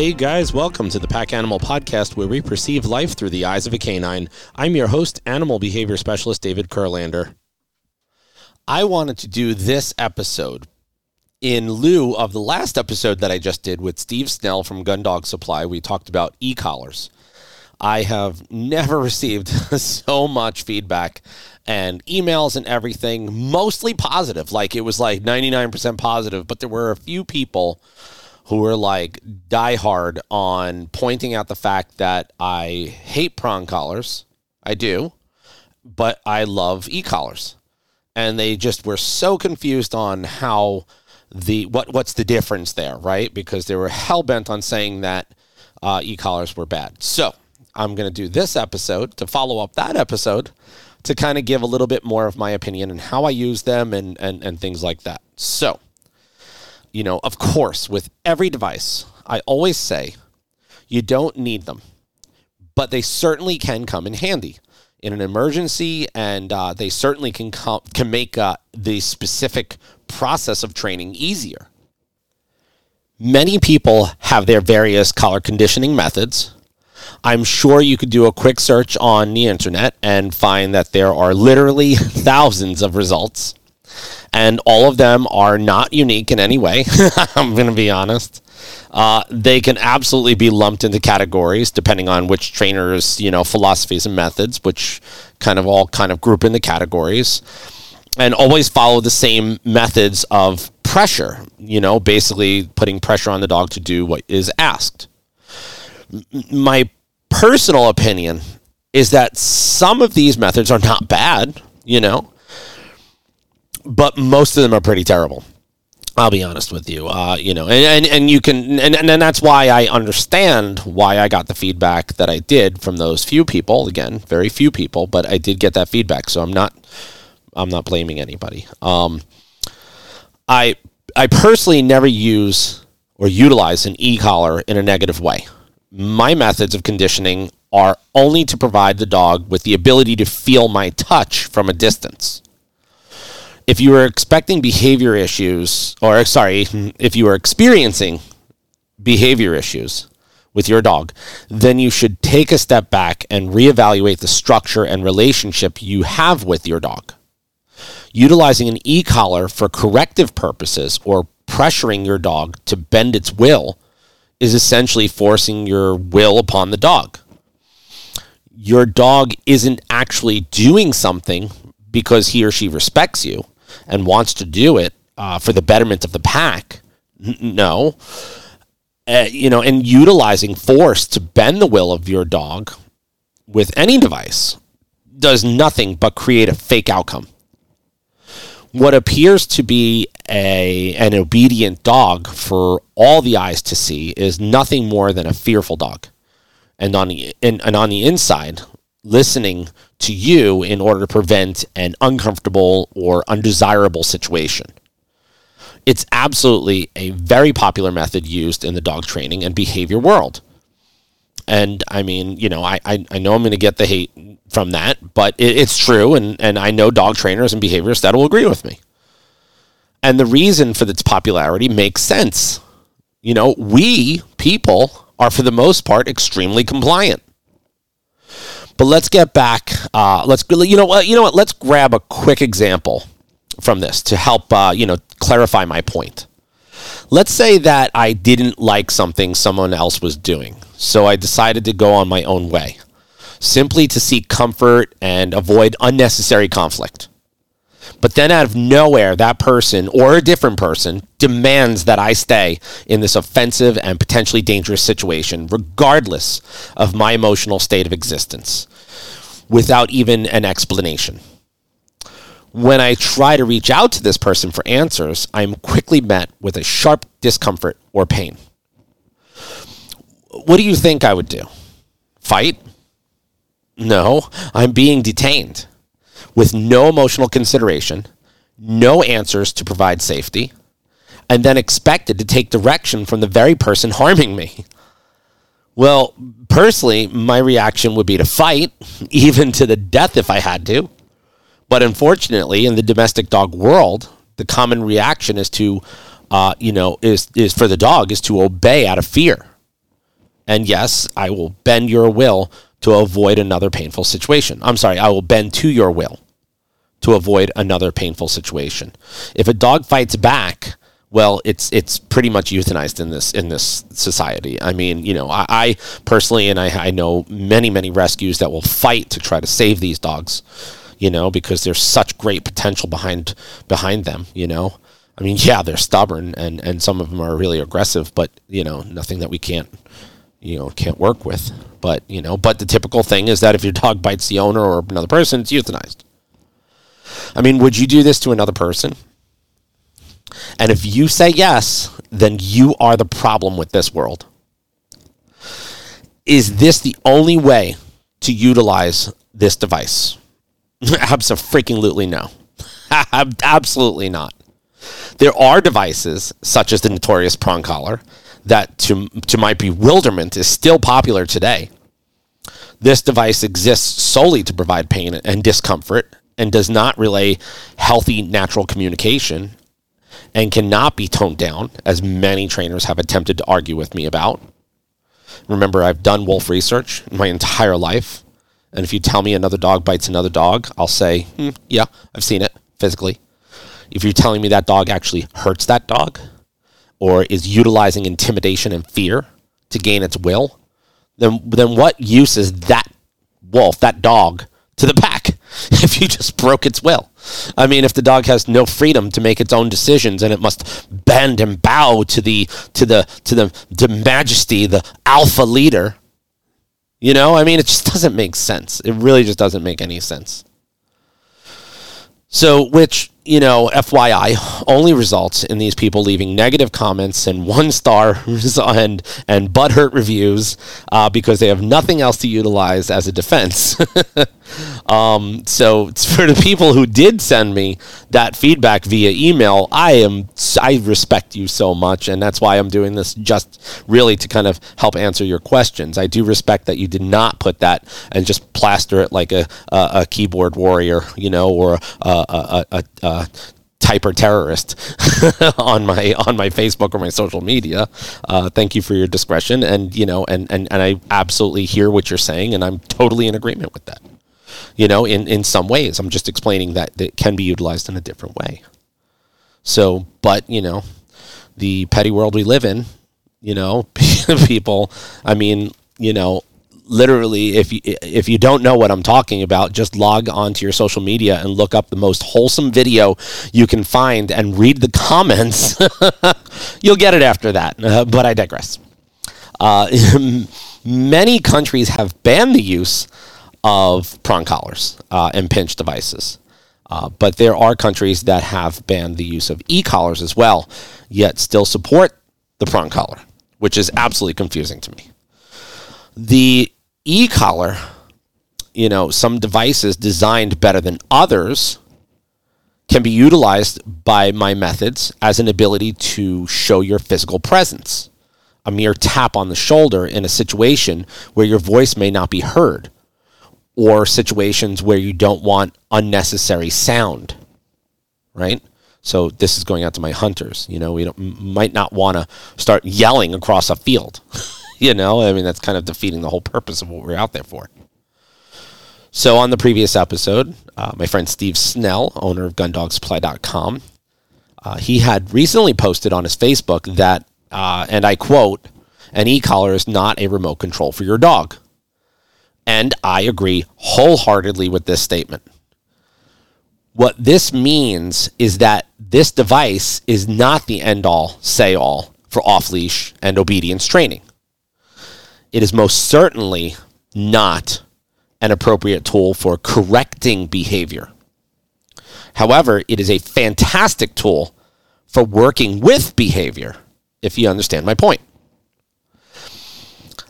Hey guys, welcome to the Pack Animal Podcast where we perceive life through the eyes of a canine. I'm your host, animal behavior specialist David Kurlander. I wanted to do this episode in lieu of the last episode that I just did with Steve Snell from Gun Dog Supply. We talked about e collars. I have never received so much feedback and emails and everything, mostly positive. Like it was like 99% positive, but there were a few people who were like diehard on pointing out the fact that I hate prong collars. I do, but I love e collars. And they just were so confused on how the what what's the difference there, right? Because they were hell bent on saying that uh, e collars were bad. So I'm going to do this episode to follow up that episode to kind of give a little bit more of my opinion and how I use them and and and things like that. So you know, of course, with every device, I always say you don't need them, but they certainly can come in handy in an emergency, and uh, they certainly can come, can make uh, the specific process of training easier. Many people have their various collar conditioning methods. I'm sure you could do a quick search on the internet and find that there are literally thousands of results and all of them are not unique in any way. I'm going to be honest. Uh, they can absolutely be lumped into categories depending on which trainers, you know, philosophies and methods, which kind of all kind of group into categories, and always follow the same methods of pressure. You know, basically putting pressure on the dog to do what is asked. My personal opinion is that some of these methods are not bad. You know, but most of them are pretty terrible. I'll be honest with you. Uh, you know, and, and, and you can, and, and that's why I understand why I got the feedback that I did from those few people. Again, very few people, but I did get that feedback. So I'm not, I'm not blaming anybody. Um, I, I personally never use or utilize an e-collar in a negative way. My methods of conditioning are only to provide the dog with the ability to feel my touch from a distance if you were expecting behavior issues, or sorry, if you were experiencing behavior issues with your dog, then you should take a step back and reevaluate the structure and relationship you have with your dog. Utilizing an e collar for corrective purposes or pressuring your dog to bend its will is essentially forcing your will upon the dog. Your dog isn't actually doing something because he or she respects you and wants to do it uh, for the betterment of the pack. N- no. Uh, you know, and utilizing force to bend the will of your dog with any device does nothing but create a fake outcome. What appears to be a an obedient dog for all the eyes to see is nothing more than a fearful dog. And on the and, and on the inside, listening to you in order to prevent an uncomfortable or undesirable situation. It's absolutely a very popular method used in the dog training and behavior world. And I mean, you know, I, I, I know I'm going to get the hate from that, but it, it's true. And, and I know dog trainers and behaviorists that will agree with me. And the reason for its popularity makes sense. You know, we people are, for the most part, extremely compliant. But let's get back. Uh, let's you know what you know what. Let's grab a quick example from this to help uh, you know clarify my point. Let's say that I didn't like something someone else was doing, so I decided to go on my own way, simply to seek comfort and avoid unnecessary conflict. But then out of nowhere, that person or a different person demands that I stay in this offensive and potentially dangerous situation, regardless of my emotional state of existence, without even an explanation. When I try to reach out to this person for answers, I'm quickly met with a sharp discomfort or pain. What do you think I would do? Fight? No, I'm being detained with no emotional consideration, no answers to provide safety, and then expected to take direction from the very person harming me. Well, personally, my reaction would be to fight, even to the death if I had to. But unfortunately, in the domestic dog world, the common reaction is to, uh, you know, is is for the dog is to obey out of fear. And yes, I will bend your will to avoid another painful situation. I'm sorry, I will bend to your will to avoid another painful situation. If a dog fights back, well, it's it's pretty much euthanized in this in this society. I mean, you know, I, I personally and I, I know many many rescues that will fight to try to save these dogs, you know, because there's such great potential behind behind them. You know, I mean, yeah, they're stubborn and and some of them are really aggressive, but you know, nothing that we can't you know can't work with. But you know, but the typical thing is that if your dog bites the owner or another person, it's euthanized. I mean, would you do this to another person? And if you say yes, then you are the problem with this world. Is this the only way to utilize this device? Absolutely no. Absolutely not. There are devices such as the notorious prong collar that, to, to my bewilderment, is still popular today. This device exists solely to provide pain and discomfort and does not relay healthy natural communication and cannot be toned down, as many trainers have attempted to argue with me about. Remember, I've done wolf research my entire life. And if you tell me another dog bites another dog, I'll say, hmm, yeah, I've seen it physically. If you're telling me that dog actually hurts that dog or is utilizing intimidation and fear to gain its will, then, then what use is that wolf, that dog, if you just broke its will. I mean, if the dog has no freedom to make its own decisions and it must bend and bow to the to the to the to majesty, the alpha leader, you know, I mean, it just doesn't make sense. It really just doesn't make any sense. So, which you know, FYI, only results in these people leaving negative comments and one star and and butthurt reviews uh, because they have nothing else to utilize as a defense. um, so for the people who did send me that feedback via email, I am I respect you so much, and that's why I'm doing this just really to kind of help answer your questions. I do respect that you did not put that and just plaster it like a a, a keyboard warrior, you know, or a, a, a, a typer terrorist on my on my Facebook or my social media. Uh, thank you for your discretion, and you know, and, and and I absolutely hear what you're saying, and I'm totally in agreement with that. You know, in in some ways, I'm just explaining that it can be utilized in a different way. So, but you know, the petty world we live in, you know, people. I mean, you know, literally if you if you don't know what I'm talking about, just log onto your social media and look up the most wholesome video you can find and read the comments. You'll get it after that, uh, but I digress. Uh, many countries have banned the use of prong collars uh, and pinch devices. Uh, but there are countries that have banned the use of e-collars as well, yet still support the prong collar, which is absolutely confusing to me. The e-collar, you know, some devices designed better than others can be utilized by my methods as an ability to show your physical presence. A mere tap on the shoulder in a situation where your voice may not be heard, or situations where you don't want unnecessary sound, right? So this is going out to my hunters. You know, we might not want to start yelling across a field. you know, I mean, that's kind of defeating the whole purpose of what we're out there for. So, on the previous episode, uh, my friend Steve Snell, owner of GunDogSupply.com, uh, he had recently posted on his Facebook that, uh, and I quote, an e collar is not a remote control for your dog. And I agree wholeheartedly with this statement. What this means is that this device is not the end all, say all for off leash and obedience training it is most certainly not an appropriate tool for correcting behavior. However, it is a fantastic tool for working with behavior, if you understand my point.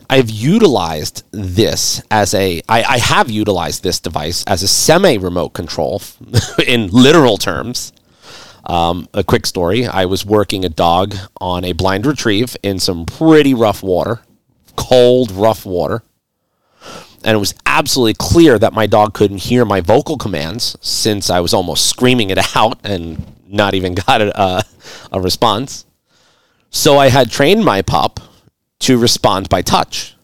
I've utilized this as a, I, I have utilized this device as a semi remote control in literal terms. Um, a quick story I was working a dog on a blind retrieve in some pretty rough water cold, rough water. And it was absolutely clear that my dog couldn't hear my vocal commands since I was almost screaming it out and not even got a, a response. So I had trained my pup to respond by touch.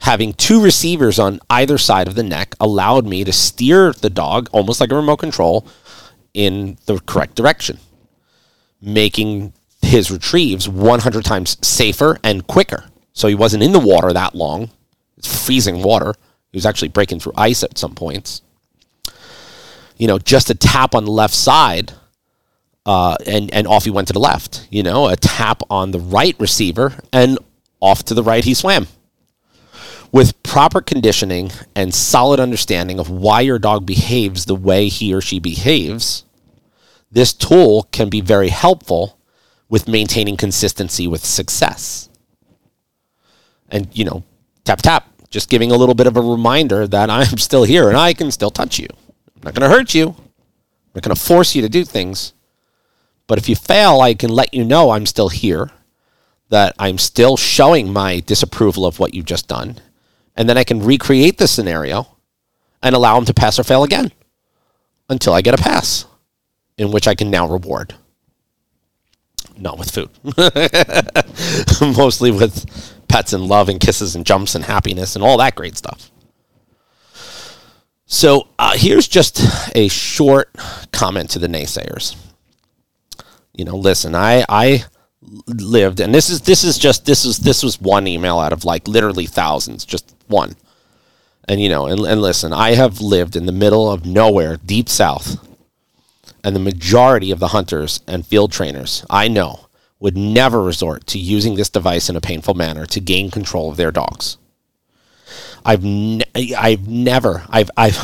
Having two receivers on either side of the neck allowed me to steer the dog almost like a remote control in the correct direction, making his retrieves 100 times safer and quicker. So he wasn't in the water that long. It's freezing water. He was actually breaking through ice at some points. You know, just a tap on the left side, uh, and and off he went to the left. You know, a tap on the right receiver, and off to the right he swam. With proper conditioning and solid understanding of why your dog behaves the way he or she behaves, this tool can be very helpful with maintaining consistency with success. And, you know, tap, tap, just giving a little bit of a reminder that I'm still here and I can still touch you. I'm not going to hurt you. I'm not going to force you to do things. But if you fail, I can let you know I'm still here, that I'm still showing my disapproval of what you've just done. And then I can recreate the scenario and allow him to pass or fail again until I get a pass, in which I can now reward not with food. Mostly with pets and love and kisses and jumps and happiness and all that great stuff. So uh, here's just a short comment to the naysayers. You know, listen, I I lived, and this is this is just this is this was one email out of like literally thousands, just one. And you know, and, and listen, I have lived in the middle of nowhere, deep south, and the majority of the hunters and field trainers I know would never resort to using this device in a painful manner to gain control of their dogs. I've ne- I've never I've I've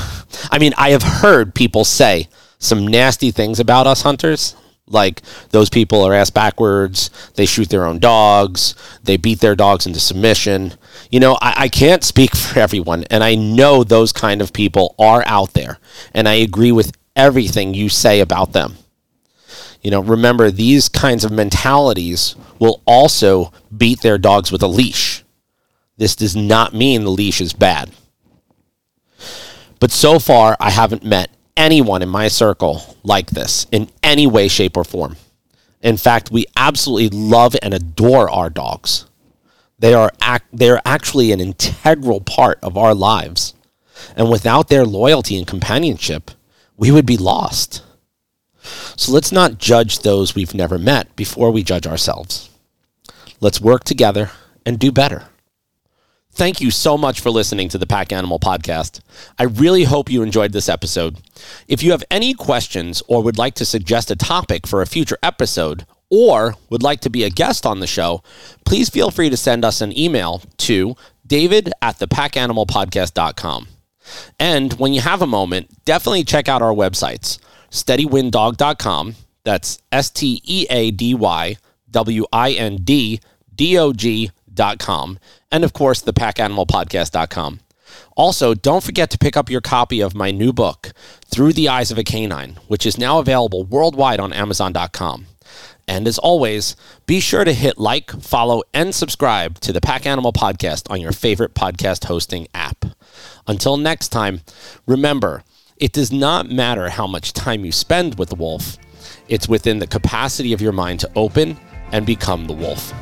I mean I have heard people say some nasty things about us hunters like those people are ass backwards they shoot their own dogs they beat their dogs into submission you know I, I can't speak for everyone and i know those kind of people are out there and i agree with everything you say about them. You know, remember these kinds of mentalities will also beat their dogs with a leash. This does not mean the leash is bad. But so far, I haven't met anyone in my circle like this in any way, shape, or form. In fact, we absolutely love and adore our dogs. They are, ac- they are actually an integral part of our lives. And without their loyalty and companionship, we would be lost. So let's not judge those we've never met before we judge ourselves. Let's work together and do better. Thank you so much for listening to the Pack Animal Podcast. I really hope you enjoyed this episode. If you have any questions or would like to suggest a topic for a future episode, or would like to be a guest on the show, please feel free to send us an email to david at thepackanimalpodcast.com. And when you have a moment, definitely check out our websites steadywinddog.com. That's S T E A D Y W I N D D O G.com. And of course, the packanimalpodcast.com. Also, don't forget to pick up your copy of my new book, Through the Eyes of a Canine, which is now available worldwide on Amazon.com. And as always, be sure to hit like, follow, and subscribe to the Pack Animal Podcast on your favorite podcast hosting app. Until next time, remember, it does not matter how much time you spend with the wolf, it's within the capacity of your mind to open and become the wolf.